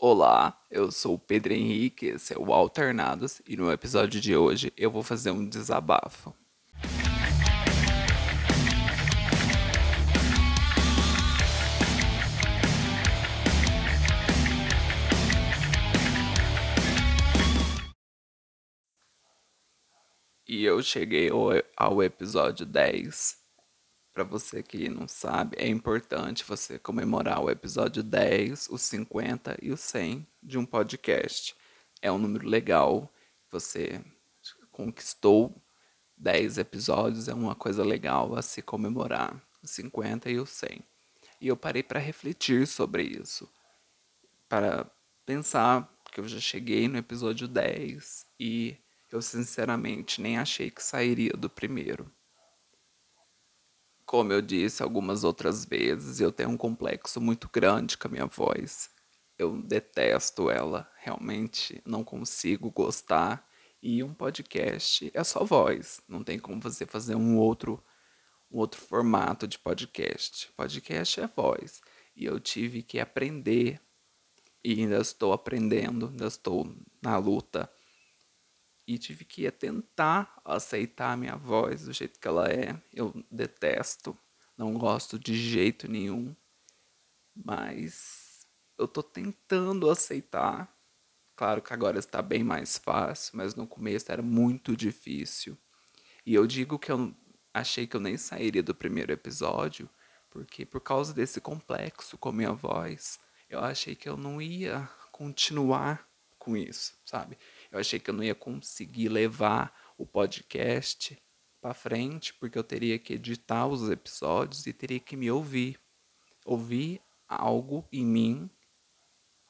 Olá, eu sou o Pedro Henrique, esse é o Alternados e no episódio de hoje eu vou fazer um desabafo. E eu cheguei ao, episódio 10 para você que não sabe, é importante você comemorar o episódio 10, os 50 e o 100 de um podcast. É um número legal. Você conquistou 10 episódios, é uma coisa legal a se comemorar. Os 50 e o 100. E eu parei para refletir sobre isso. Para pensar que eu já cheguei no episódio 10 e eu sinceramente nem achei que sairia do primeiro. Como eu disse algumas outras vezes, eu tenho um complexo muito grande com a minha voz. Eu detesto ela, realmente não consigo gostar. E um podcast é só voz, não tem como você fazer um outro um outro formato de podcast. Podcast é voz. E eu tive que aprender e ainda estou aprendendo, ainda estou na luta e tive que tentar aceitar a minha voz do jeito que ela é. Eu detesto, não gosto de jeito nenhum, mas eu tô tentando aceitar. Claro que agora está bem mais fácil, mas no começo era muito difícil. E eu digo que eu achei que eu nem sairia do primeiro episódio, porque por causa desse complexo com a minha voz, eu achei que eu não ia continuar com isso, sabe? Eu achei que eu não ia conseguir levar o podcast para frente, porque eu teria que editar os episódios e teria que me ouvir. Ouvir algo em mim,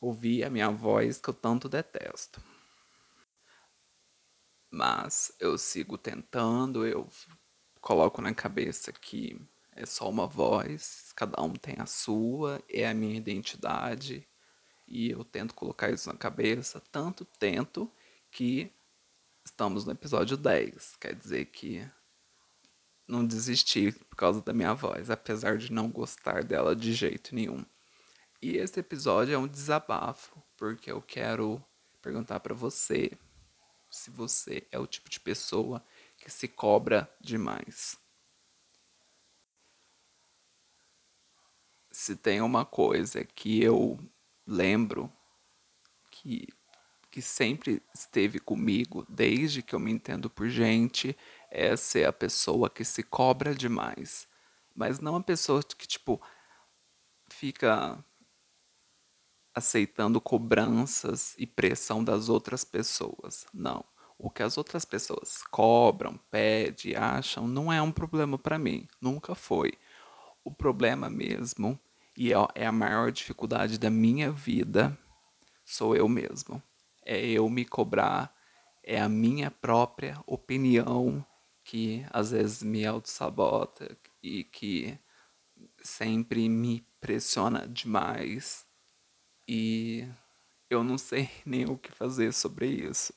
ouvir a minha voz que eu tanto detesto. Mas eu sigo tentando, eu coloco na cabeça que é só uma voz, cada um tem a sua, é a minha identidade, e eu tento colocar isso na cabeça, tanto tento que estamos no episódio 10. Quer dizer que não desisti por causa da minha voz, apesar de não gostar dela de jeito nenhum. E esse episódio é um desabafo, porque eu quero perguntar para você se você é o tipo de pessoa que se cobra demais. Se tem uma coisa que eu lembro que que sempre esteve comigo desde que eu me entendo por gente é ser a pessoa que se cobra demais. Mas não a pessoa que, tipo, fica aceitando cobranças e pressão das outras pessoas. Não. O que as outras pessoas cobram, pedem, acham, não é um problema para mim. Nunca foi. O problema mesmo, e é, é a maior dificuldade da minha vida, sou eu mesmo é eu me cobrar, é a minha própria opinião que às vezes me auto-sabota e que sempre me pressiona demais e eu não sei nem o que fazer sobre isso.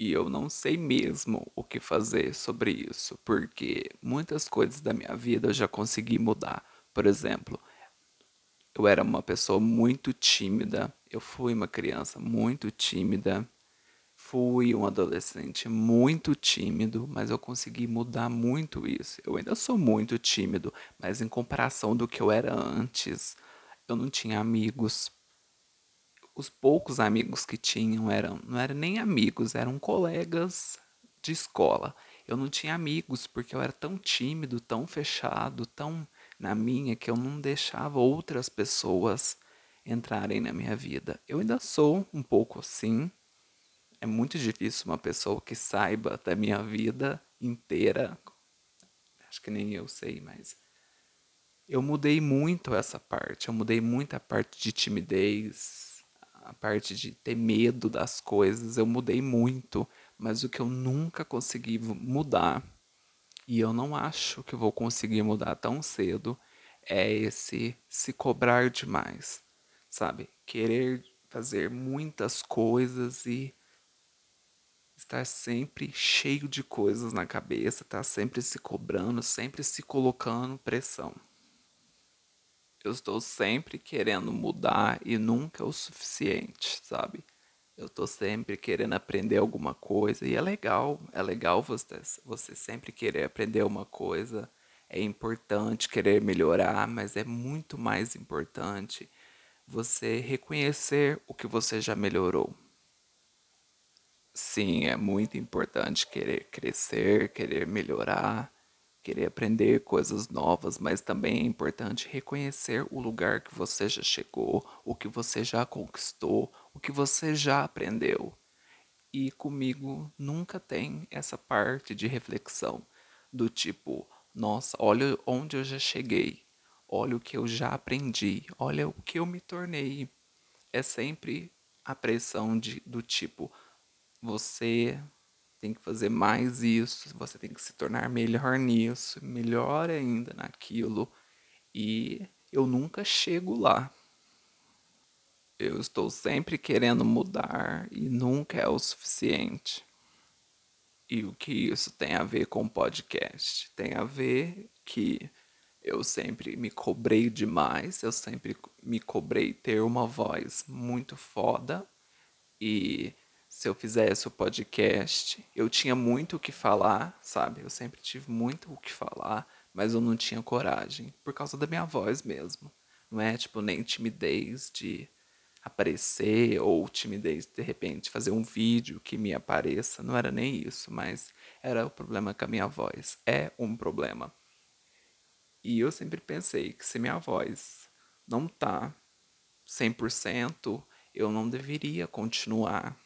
E eu não sei mesmo o que fazer sobre isso, porque muitas coisas da minha vida eu já consegui mudar. Por exemplo, eu era uma pessoa muito tímida, eu fui uma criança muito tímida, fui um adolescente muito tímido, mas eu consegui mudar muito isso. Eu ainda sou muito tímido, mas em comparação do que eu era antes, eu não tinha amigos. Os poucos amigos que tinham eram, não eram nem amigos, eram colegas de escola. Eu não tinha amigos porque eu era tão tímido, tão fechado, tão na minha que eu não deixava outras pessoas entrarem na minha vida. Eu ainda sou um pouco assim. É muito difícil uma pessoa que saiba da minha vida inteira. Acho que nem eu sei, mas eu mudei muito essa parte. Eu mudei muito a parte de timidez, a parte de ter medo das coisas. Eu mudei muito, mas o que eu nunca consegui mudar e eu não acho que vou conseguir mudar tão cedo, é esse se cobrar demais, sabe? Querer fazer muitas coisas e estar sempre cheio de coisas na cabeça, estar tá sempre se cobrando, sempre se colocando pressão. eu estou sempre querendo mudar e nunca é o suficiente, sabe? Eu estou sempre querendo aprender alguma coisa e é legal, é legal você, você sempre querer aprender uma coisa. É importante querer melhorar, mas é muito mais importante você reconhecer o que você já melhorou. Sim, é muito importante querer crescer, querer melhorar, querer aprender coisas novas, mas também é importante reconhecer o lugar que você já chegou, o que você já conquistou, o que você já aprendeu. E comigo nunca tem essa parte de reflexão do tipo, nossa, olha onde eu já cheguei, olha o que eu já aprendi, olha o que eu me tornei. É sempre a pressão de, do tipo, você tem que fazer mais isso, você tem que se tornar melhor nisso, melhor ainda naquilo. E eu nunca chego lá. Eu estou sempre querendo mudar e nunca é o suficiente. E o que isso tem a ver com podcast? Tem a ver que eu sempre me cobrei demais, eu sempre me cobrei ter uma voz muito foda e se eu fizesse o podcast, eu tinha muito o que falar, sabe? Eu sempre tive muito o que falar, mas eu não tinha coragem, por causa da minha voz mesmo. Não é tipo nem timidez de aparecer ou timidez de, repente fazer um vídeo que me apareça, não era nem isso, mas era o problema com a minha voz. É um problema. E eu sempre pensei que se minha voz não tá 100%, eu não deveria continuar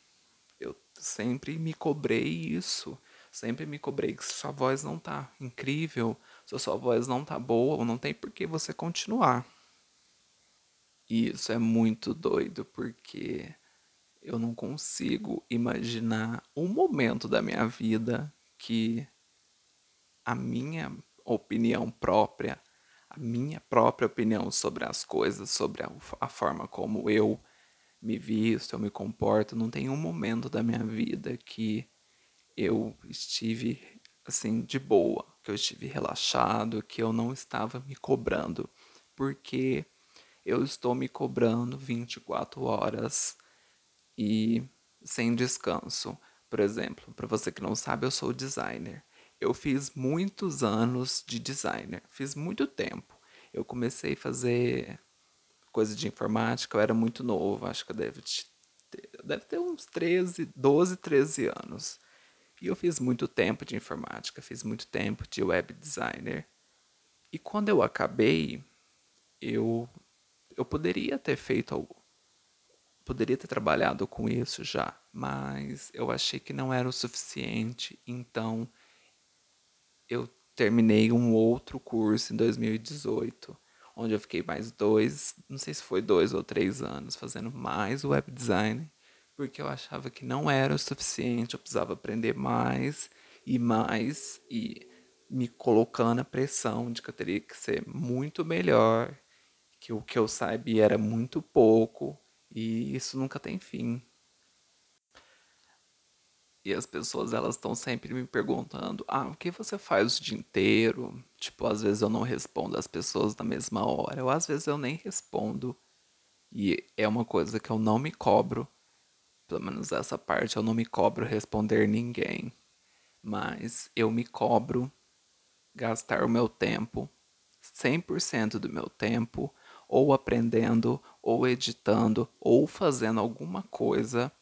sempre me cobrei isso. Sempre me cobrei que se sua voz não tá incrível, se sua voz não tá boa, não tem por que você continuar. E isso é muito doido porque eu não consigo imaginar um momento da minha vida que a minha opinião própria, a minha própria opinião sobre as coisas, sobre a, a forma como eu me visto, eu me comporto. Não tem um momento da minha vida que eu estive assim de boa, que eu estive relaxado, que eu não estava me cobrando, porque eu estou me cobrando 24 horas e sem descanso. Por exemplo, para você que não sabe, eu sou designer. Eu fiz muitos anos de designer, fiz muito tempo. Eu comecei a fazer coisa de informática, eu era muito novo, acho que eu deve ter, deve ter uns 13, 12, 13 anos. E eu fiz muito tempo de informática, fiz muito tempo de web designer. E quando eu acabei, eu eu poderia ter feito algo, poderia ter trabalhado com isso já, mas eu achei que não era o suficiente, então eu terminei um outro curso em 2018 onde eu fiquei mais dois, não sei se foi dois ou três anos, fazendo mais web design, porque eu achava que não era o suficiente, eu precisava aprender mais e mais, e me colocando a pressão de que eu teria que ser muito melhor, que o que eu sabia era muito pouco, e isso nunca tem fim. E as pessoas elas estão sempre me perguntando: "Ah, o que você faz o dia inteiro?" Tipo, às vezes eu não respondo às pessoas na mesma hora, ou às vezes eu nem respondo. E é uma coisa que eu não me cobro, pelo menos essa parte eu não me cobro responder ninguém, mas eu me cobro gastar o meu tempo, 100% do meu tempo, ou aprendendo, ou editando, ou fazendo alguma coisa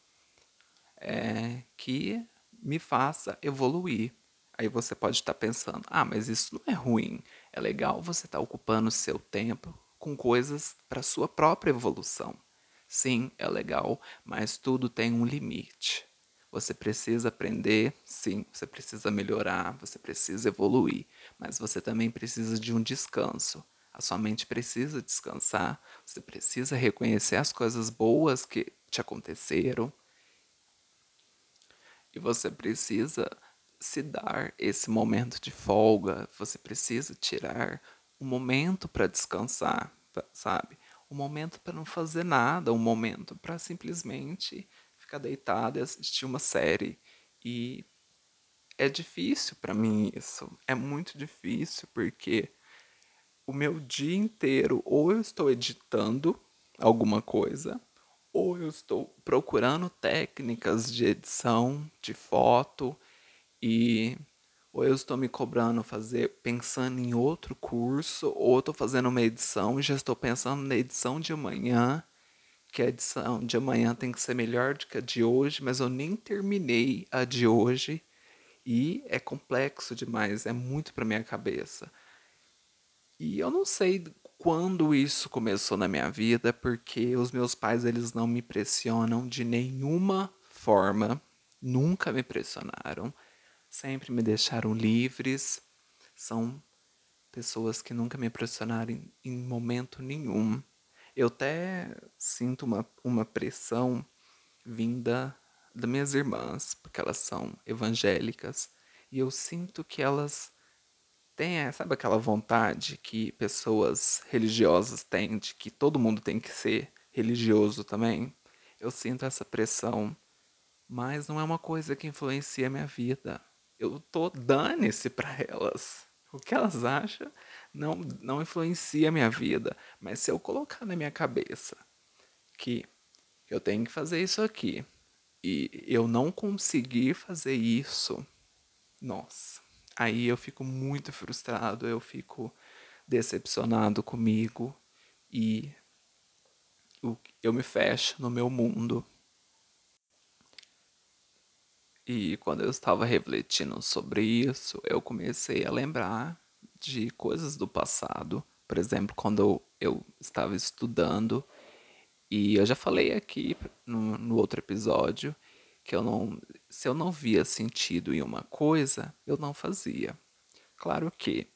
é, que me faça evoluir. Aí você pode estar pensando: ah, mas isso não é ruim. É legal você estar ocupando seu tempo com coisas para sua própria evolução. Sim, é legal, mas tudo tem um limite. Você precisa aprender, sim, você precisa melhorar, você precisa evoluir, mas você também precisa de um descanso. Sua mente precisa descansar, você precisa reconhecer as coisas boas que te aconteceram, e você precisa se dar esse momento de folga, você precisa tirar um momento para descansar, sabe? Um momento para não fazer nada, um momento para simplesmente ficar deitado e assistir uma série. E é difícil para mim isso, é muito difícil porque o meu dia inteiro ou eu estou editando alguma coisa, ou eu estou procurando técnicas de edição de foto e ou eu estou me cobrando fazer pensando em outro curso, ou estou fazendo uma edição e já estou pensando na edição de amanhã, que a edição de amanhã tem que ser melhor do que a de hoje, mas eu nem terminei a de hoje e é complexo demais, é muito para minha cabeça. E eu não sei quando isso começou na minha vida, porque os meus pais eles não me pressionam de nenhuma forma, nunca me pressionaram, sempre me deixaram livres. São pessoas que nunca me pressionaram em, em momento nenhum. Eu até sinto uma, uma pressão vinda das minhas irmãs, porque elas são evangélicas, e eu sinto que elas tem, sabe aquela vontade que pessoas religiosas têm de que todo mundo tem que ser religioso também? Eu sinto essa pressão, mas não é uma coisa que influencia a minha vida. Eu tô dane-se para elas. O que elas acham não, não influencia a minha vida. Mas se eu colocar na minha cabeça que eu tenho que fazer isso aqui e eu não conseguir fazer isso, nossa, Aí eu fico muito frustrado, eu fico decepcionado comigo e eu me fecho no meu mundo. E quando eu estava refletindo sobre isso, eu comecei a lembrar de coisas do passado. Por exemplo, quando eu estava estudando, e eu já falei aqui no, no outro episódio que eu não, se eu não via sentido em uma coisa, eu não fazia. Claro que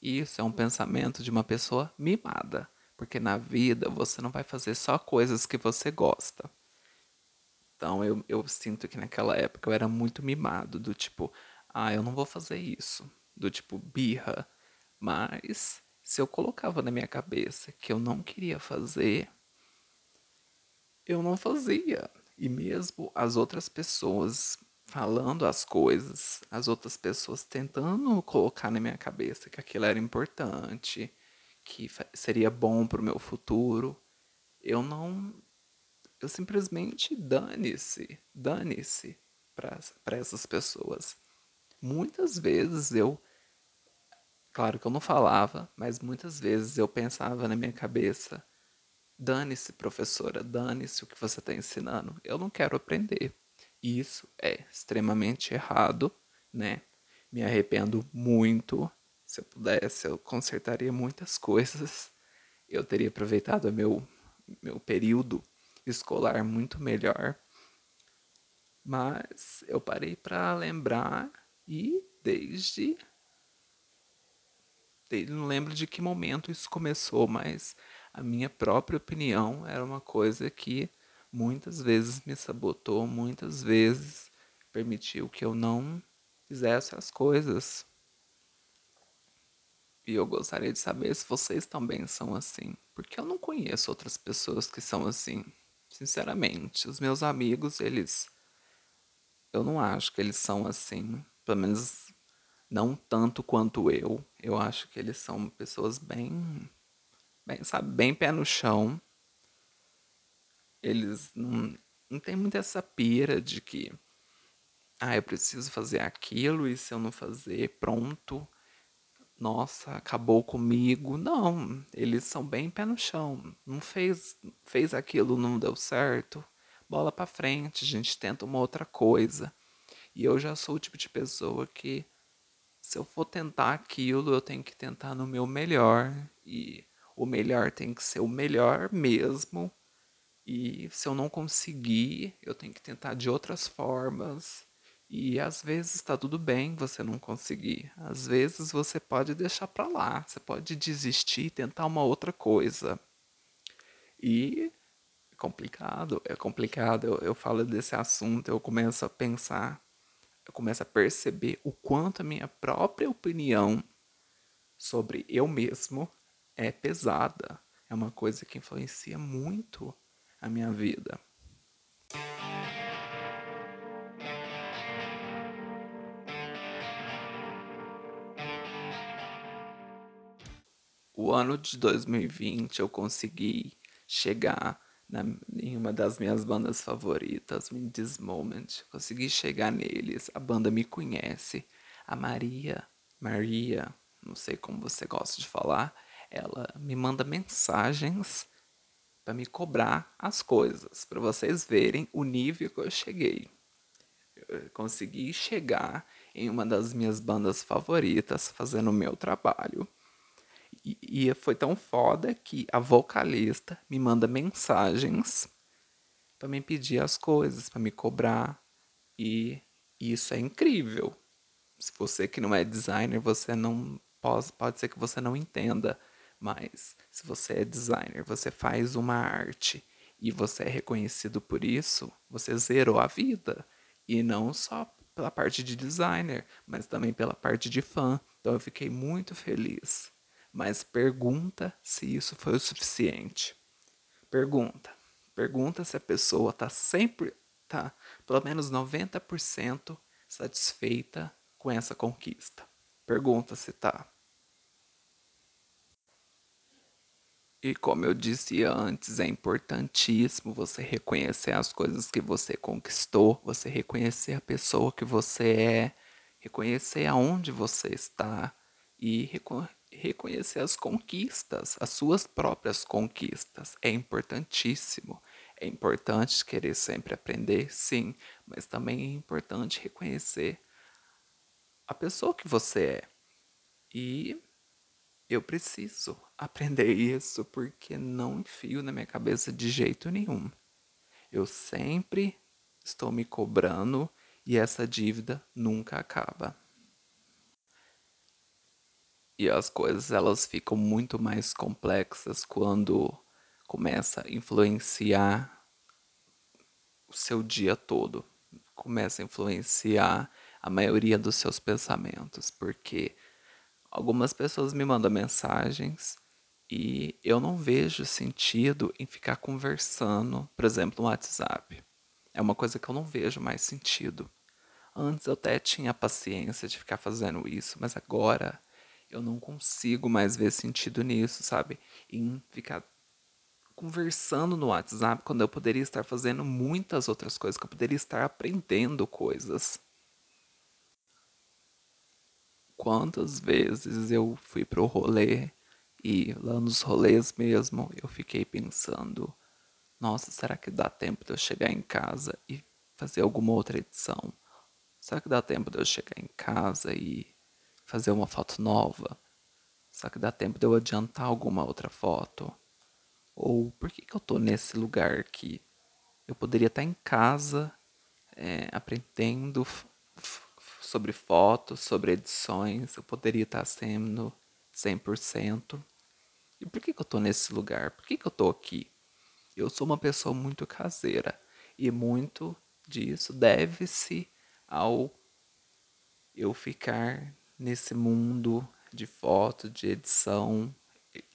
isso é um pensamento de uma pessoa mimada, porque na vida você não vai fazer só coisas que você gosta. Então eu, eu sinto que naquela época eu era muito mimado, do tipo, ah, eu não vou fazer isso, do tipo birra. Mas se eu colocava na minha cabeça que eu não queria fazer, eu não fazia. E mesmo as outras pessoas falando as coisas, as outras pessoas tentando colocar na minha cabeça que aquilo era importante, que seria bom para o meu futuro, eu não. Eu simplesmente dane-se, dane-se para essas pessoas. Muitas vezes eu. Claro que eu não falava, mas muitas vezes eu pensava na minha cabeça Dane-se, professora, dane-se o que você está ensinando. Eu não quero aprender. Isso é extremamente errado, né? Me arrependo muito. Se eu pudesse, eu consertaria muitas coisas. Eu teria aproveitado meu, meu período escolar muito melhor. Mas eu parei para lembrar e desde não lembro de que momento isso começou, mas a minha própria opinião era uma coisa que muitas vezes me sabotou, muitas vezes permitiu que eu não fizesse as coisas. E eu gostaria de saber se vocês também são assim, porque eu não conheço outras pessoas que são assim. Sinceramente, os meus amigos, eles eu não acho que eles são assim, pelo menos não tanto quanto eu. Eu acho que eles são pessoas bem bem, sabe, bem pé no chão. Eles não, não tem muito essa pira de que, ah, eu preciso fazer aquilo e se eu não fazer, pronto, nossa, acabou comigo. Não, eles são bem pé no chão. Não fez, fez aquilo, não deu certo. Bola para frente, a gente tenta uma outra coisa. E eu já sou o tipo de pessoa que se eu for tentar aquilo, eu tenho que tentar no meu melhor e o melhor tem que ser o melhor mesmo. E se eu não conseguir, eu tenho que tentar de outras formas. E às vezes está tudo bem você não conseguir. Às vezes você pode deixar para lá, você pode desistir e tentar uma outra coisa. E é complicado, é complicado. Eu, eu falo desse assunto, eu começo a pensar, eu começo a perceber o quanto a minha própria opinião sobre eu mesmo é pesada, é uma coisa que influencia muito a minha vida. O no ano de 2020 eu consegui chegar na, em uma das minhas bandas favoritas, In This Moment. Consegui chegar neles, a banda me conhece. A Maria, Maria, não sei como você gosta de falar, ela me manda mensagens para me cobrar as coisas, para vocês verem o nível que eu cheguei. Eu consegui chegar em uma das minhas bandas favoritas fazendo o meu trabalho. E, e foi tão foda que a vocalista me manda mensagens para me pedir as coisas, para me cobrar. E isso é incrível. Se você que não é designer, você não pode, pode ser que você não entenda, mas se você é designer, você faz uma arte e você é reconhecido por isso, você zerou a vida. E não só pela parte de designer, mas também pela parte de fã. Então eu fiquei muito feliz. Mas pergunta se isso foi o suficiente. Pergunta. Pergunta se a pessoa está sempre, tá pelo menos 90% satisfeita com essa conquista. Pergunta se tá. E como eu disse antes, é importantíssimo você reconhecer as coisas que você conquistou, você reconhecer a pessoa que você é, reconhecer aonde você está e reco reconhecer as conquistas, as suas próprias conquistas. É importantíssimo. É importante querer sempre aprender, sim, mas também é importante reconhecer a pessoa que você é. E eu preciso aprender isso porque não enfio na minha cabeça de jeito nenhum. Eu sempre estou me cobrando e essa dívida nunca acaba. E as coisas elas ficam muito mais complexas quando começa a influenciar o seu dia todo, começa a influenciar a maioria dos seus pensamentos, porque Algumas pessoas me mandam mensagens e eu não vejo sentido em ficar conversando, por exemplo, no WhatsApp. É uma coisa que eu não vejo mais sentido. Antes eu até tinha paciência de ficar fazendo isso, mas agora eu não consigo mais ver sentido nisso, sabe? Em ficar conversando no WhatsApp quando eu poderia estar fazendo muitas outras coisas, que eu poderia estar aprendendo coisas. Quantas vezes eu fui pro rolê e lá nos rolês mesmo eu fiquei pensando: nossa, será que dá tempo de eu chegar em casa e fazer alguma outra edição? Será que dá tempo de eu chegar em casa e fazer uma foto nova? Será que dá tempo de eu adiantar alguma outra foto? Ou por que, que eu tô nesse lugar aqui? Eu poderia estar em casa é, aprendendo sobre fotos, sobre edições, eu poderia estar sendo 100%. E por que, que eu estou nesse lugar? Por que, que eu estou aqui? Eu sou uma pessoa muito caseira e muito disso deve-se ao eu ficar nesse mundo de foto, de edição.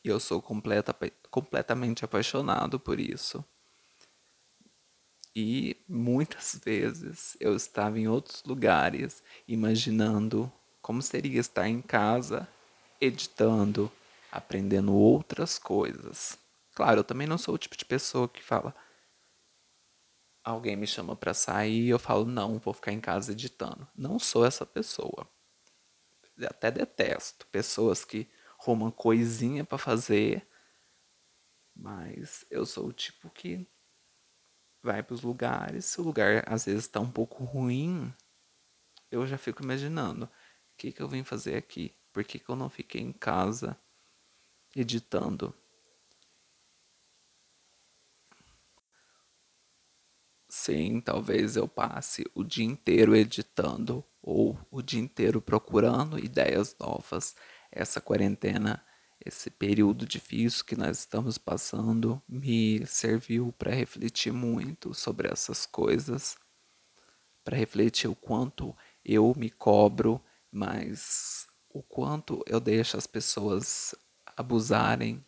Eu sou completa, completamente apaixonado por isso. E muitas vezes eu estava em outros lugares imaginando como seria estar em casa, editando, aprendendo outras coisas. Claro, eu também não sou o tipo de pessoa que fala. Alguém me chama para sair e eu falo, não, vou ficar em casa editando. Não sou essa pessoa. Até detesto pessoas que arrumam coisinha para fazer, mas eu sou o tipo que vai para os lugares, se o lugar às vezes está um pouco ruim, eu já fico imaginando o que, que eu vim fazer aqui, por que, que eu não fiquei em casa editando. Sim, talvez eu passe o dia inteiro editando ou o dia inteiro procurando ideias novas. Essa quarentena esse período difícil que nós estamos passando me serviu para refletir muito sobre essas coisas, para refletir o quanto eu me cobro, mas o quanto eu deixo as pessoas abusarem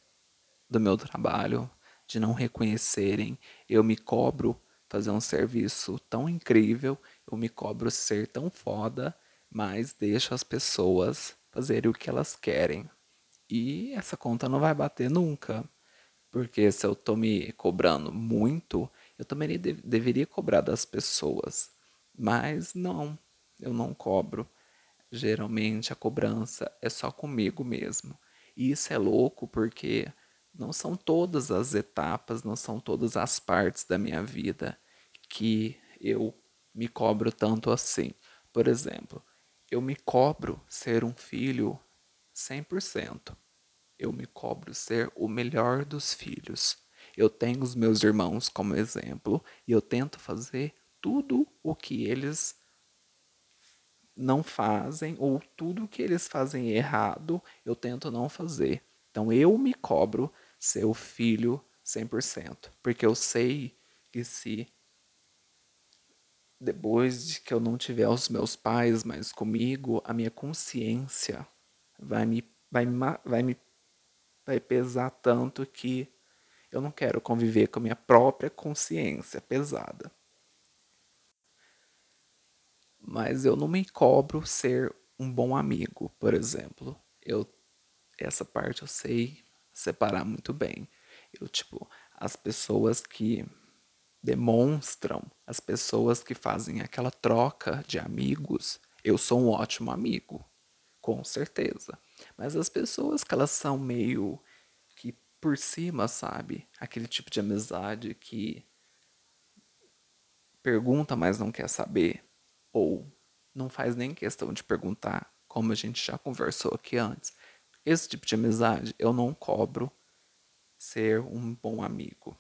do meu trabalho, de não reconhecerem. Eu me cobro fazer um serviço tão incrível, eu me cobro ser tão foda, mas deixo as pessoas fazerem o que elas querem. E essa conta não vai bater nunca. Porque se eu tô me cobrando muito, eu também de deveria cobrar das pessoas. Mas não, eu não cobro. Geralmente a cobrança é só comigo mesmo. E isso é louco porque não são todas as etapas, não são todas as partes da minha vida que eu me cobro tanto assim. Por exemplo, eu me cobro ser um filho 100%. Eu me cobro ser o melhor dos filhos. Eu tenho os meus irmãos como exemplo e eu tento fazer tudo o que eles não fazem ou tudo que eles fazem errado, eu tento não fazer. Então eu me cobro ser o filho 100%, porque eu sei que se depois de que eu não tiver os meus pais mais comigo, a minha consciência vai me vai, vai me vai pesar tanto que eu não quero conviver com a minha própria consciência pesada mas eu não me cobro ser um bom amigo, por exemplo. Eu essa parte eu sei separar muito bem. Eu tipo, as pessoas que demonstram, as pessoas que fazem aquela troca de amigos, eu sou um ótimo amigo, com certeza. Mas as pessoas que elas são meio que por cima, sabe? Aquele tipo de amizade que pergunta, mas não quer saber ou não faz nem questão de perguntar, como a gente já conversou aqui antes. Esse tipo de amizade eu não cobro ser um bom amigo.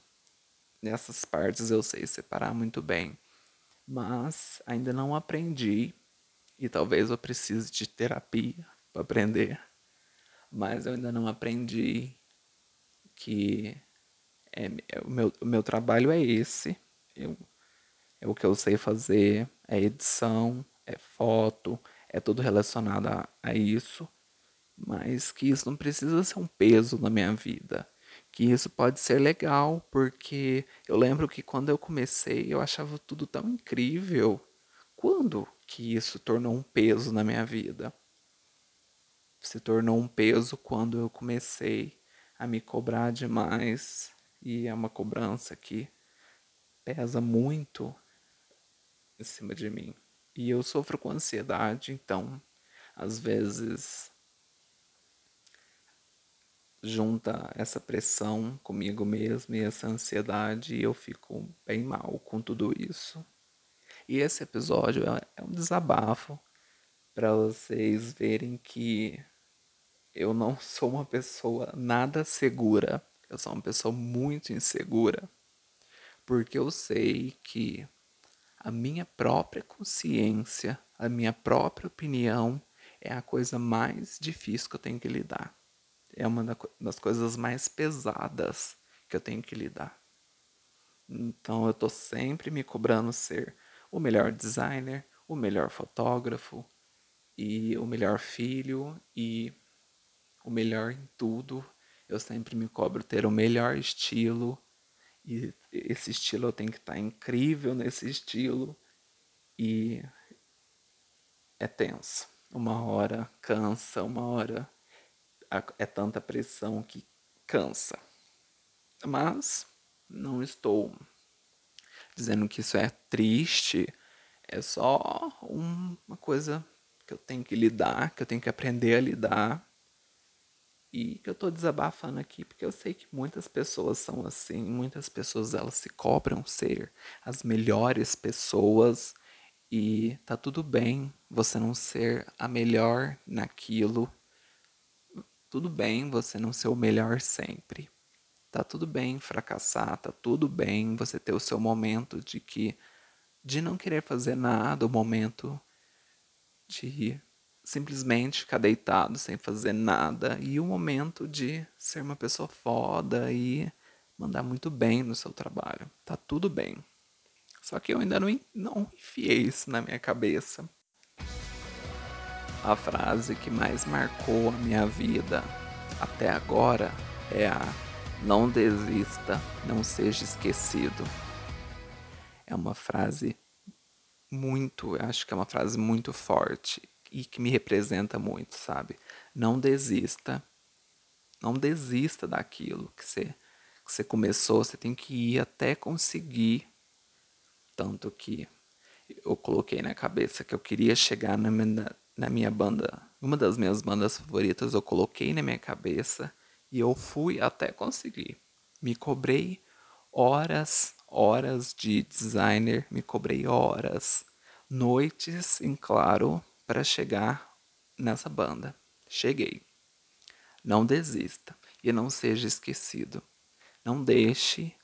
Nessas partes eu sei separar muito bem, mas ainda não aprendi e talvez eu precise de terapia para aprender. Mas eu ainda não aprendi que é, é, o, meu, o meu trabalho é esse. Eu é o que eu sei fazer, é edição, é foto, é tudo relacionado a, a isso, mas que isso não precisa ser um peso na minha vida. Que isso pode ser legal, porque eu lembro que quando eu comecei eu achava tudo tão incrível. Quando que isso tornou um peso na minha vida? Se tornou um peso quando eu comecei a me cobrar demais, e é uma cobrança que pesa muito em cima de mim. E eu sofro com ansiedade, então às vezes junta essa pressão comigo mesmo e essa ansiedade e eu fico bem mal com tudo isso. E esse episódio é, é um desabafo para vocês verem que eu não sou uma pessoa nada segura. Eu sou uma pessoa muito insegura. Porque eu sei que a minha própria consciência, a minha própria opinião é a coisa mais difícil que eu tenho que lidar. É uma das coisas mais pesadas que eu tenho que lidar. Então eu estou sempre me cobrando ser o melhor designer, o melhor fotógrafo e o melhor filho e o melhor em tudo. Eu sempre me cobro ter o melhor estilo e esse estilo eu tenho que estar tá incrível nesse estilo. E é tenso. Uma hora cansa, uma hora é tanta pressão que cansa. Mas não estou dizendo que isso é triste, é só uma coisa que eu tenho que lidar, que eu tenho que aprender a lidar e que eu tô desabafando aqui porque eu sei que muitas pessoas são assim, muitas pessoas elas se cobram ser as melhores pessoas e tá tudo bem você não ser a melhor naquilo. Tudo bem você não ser o melhor sempre. Tá tudo bem fracassar, tá tudo bem você ter o seu momento de que de não querer fazer nada, o momento de simplesmente ficar deitado sem fazer nada e o momento de ser uma pessoa foda e mandar muito bem no seu trabalho. Tá tudo bem. Só que eu ainda não, não enfiei isso na minha cabeça. A frase que mais marcou a minha vida até agora é a não desista, não seja esquecido. É uma frase muito, acho que é uma frase muito forte e que me representa muito, sabe? Não desista, não desista daquilo que você, que você começou, você tem que ir até conseguir. Tanto que eu coloquei na cabeça que eu queria chegar na minha, na minha banda, uma das minhas bandas favoritas, eu coloquei na minha cabeça e eu fui até conseguir. Me cobrei horas, horas de designer, me cobrei horas, noites em claro para chegar nessa banda. Cheguei. Não desista e não seja esquecido. Não deixe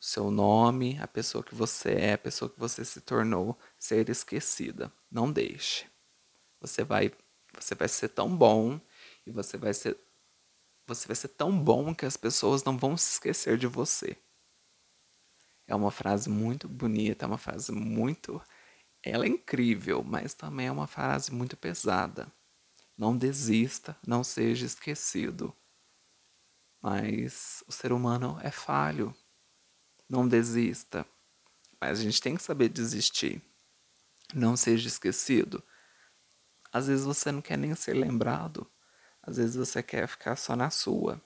o seu nome, a pessoa que você é, a pessoa que você se tornou ser esquecida. Não deixe. Você vai você vai ser tão bom e você vai ser você vai ser tão bom que as pessoas não vão se esquecer de você. É uma frase muito bonita, é uma frase muito ela é incrível, mas também é uma frase muito pesada. Não desista, não seja esquecido. Mas o ser humano é falho. Não desista. Mas a gente tem que saber desistir. Não seja esquecido. Às vezes você não quer nem ser lembrado. Às vezes você quer ficar só na sua.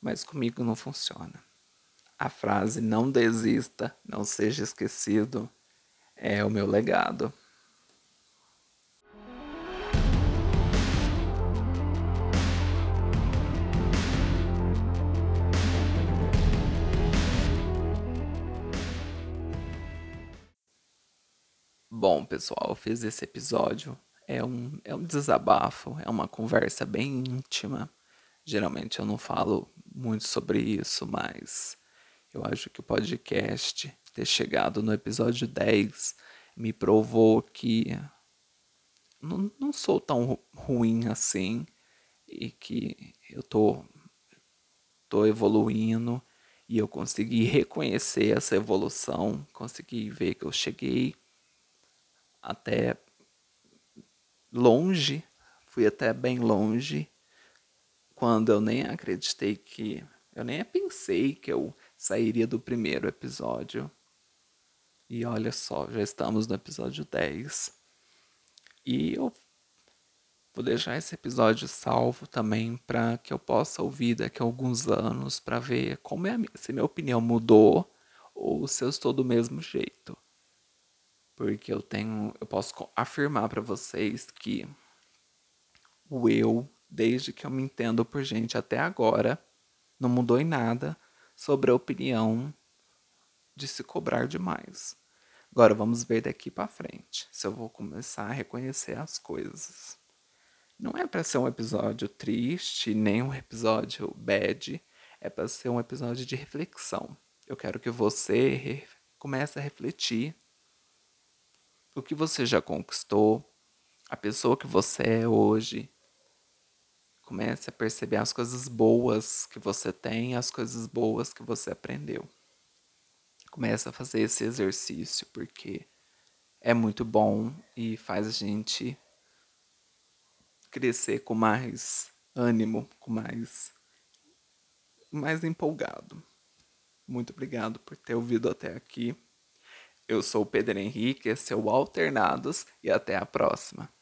Mas comigo não funciona. A frase não desista, não seja esquecido é o meu legado. Bom, pessoal, eu fiz esse episódio. É um, é um desabafo, é uma conversa bem íntima. Geralmente eu não falo muito sobre isso, mas eu acho que o podcast ter chegado no episódio 10 me provou que não, não sou tão ruim assim e que eu tô, tô evoluindo e eu consegui reconhecer essa evolução, consegui ver que eu cheguei até longe, fui até bem longe, quando eu nem acreditei que. Eu nem pensei que eu sairia do primeiro episódio. E olha só, já estamos no episódio 10. E eu vou deixar esse episódio salvo também para que eu possa ouvir daqui a alguns anos para ver como é minha, se minha opinião mudou ou se eu estou do mesmo jeito porque eu tenho, eu posso afirmar para vocês que o eu, desde que eu me entendo por gente até agora, não mudou em nada sobre a opinião de se cobrar demais. Agora vamos ver daqui para frente se eu vou começar a reconhecer as coisas. Não é para ser um episódio triste, nem um episódio bad, é para ser um episódio de reflexão. Eu quero que você comece a refletir o que você já conquistou, a pessoa que você é hoje. Comece a perceber as coisas boas que você tem, as coisas boas que você aprendeu. Comece a fazer esse exercício porque é muito bom e faz a gente crescer com mais ânimo, com mais mais empolgado. Muito obrigado por ter ouvido até aqui. Eu sou o Pedro Henrique, esse é o Alternados e até a próxima.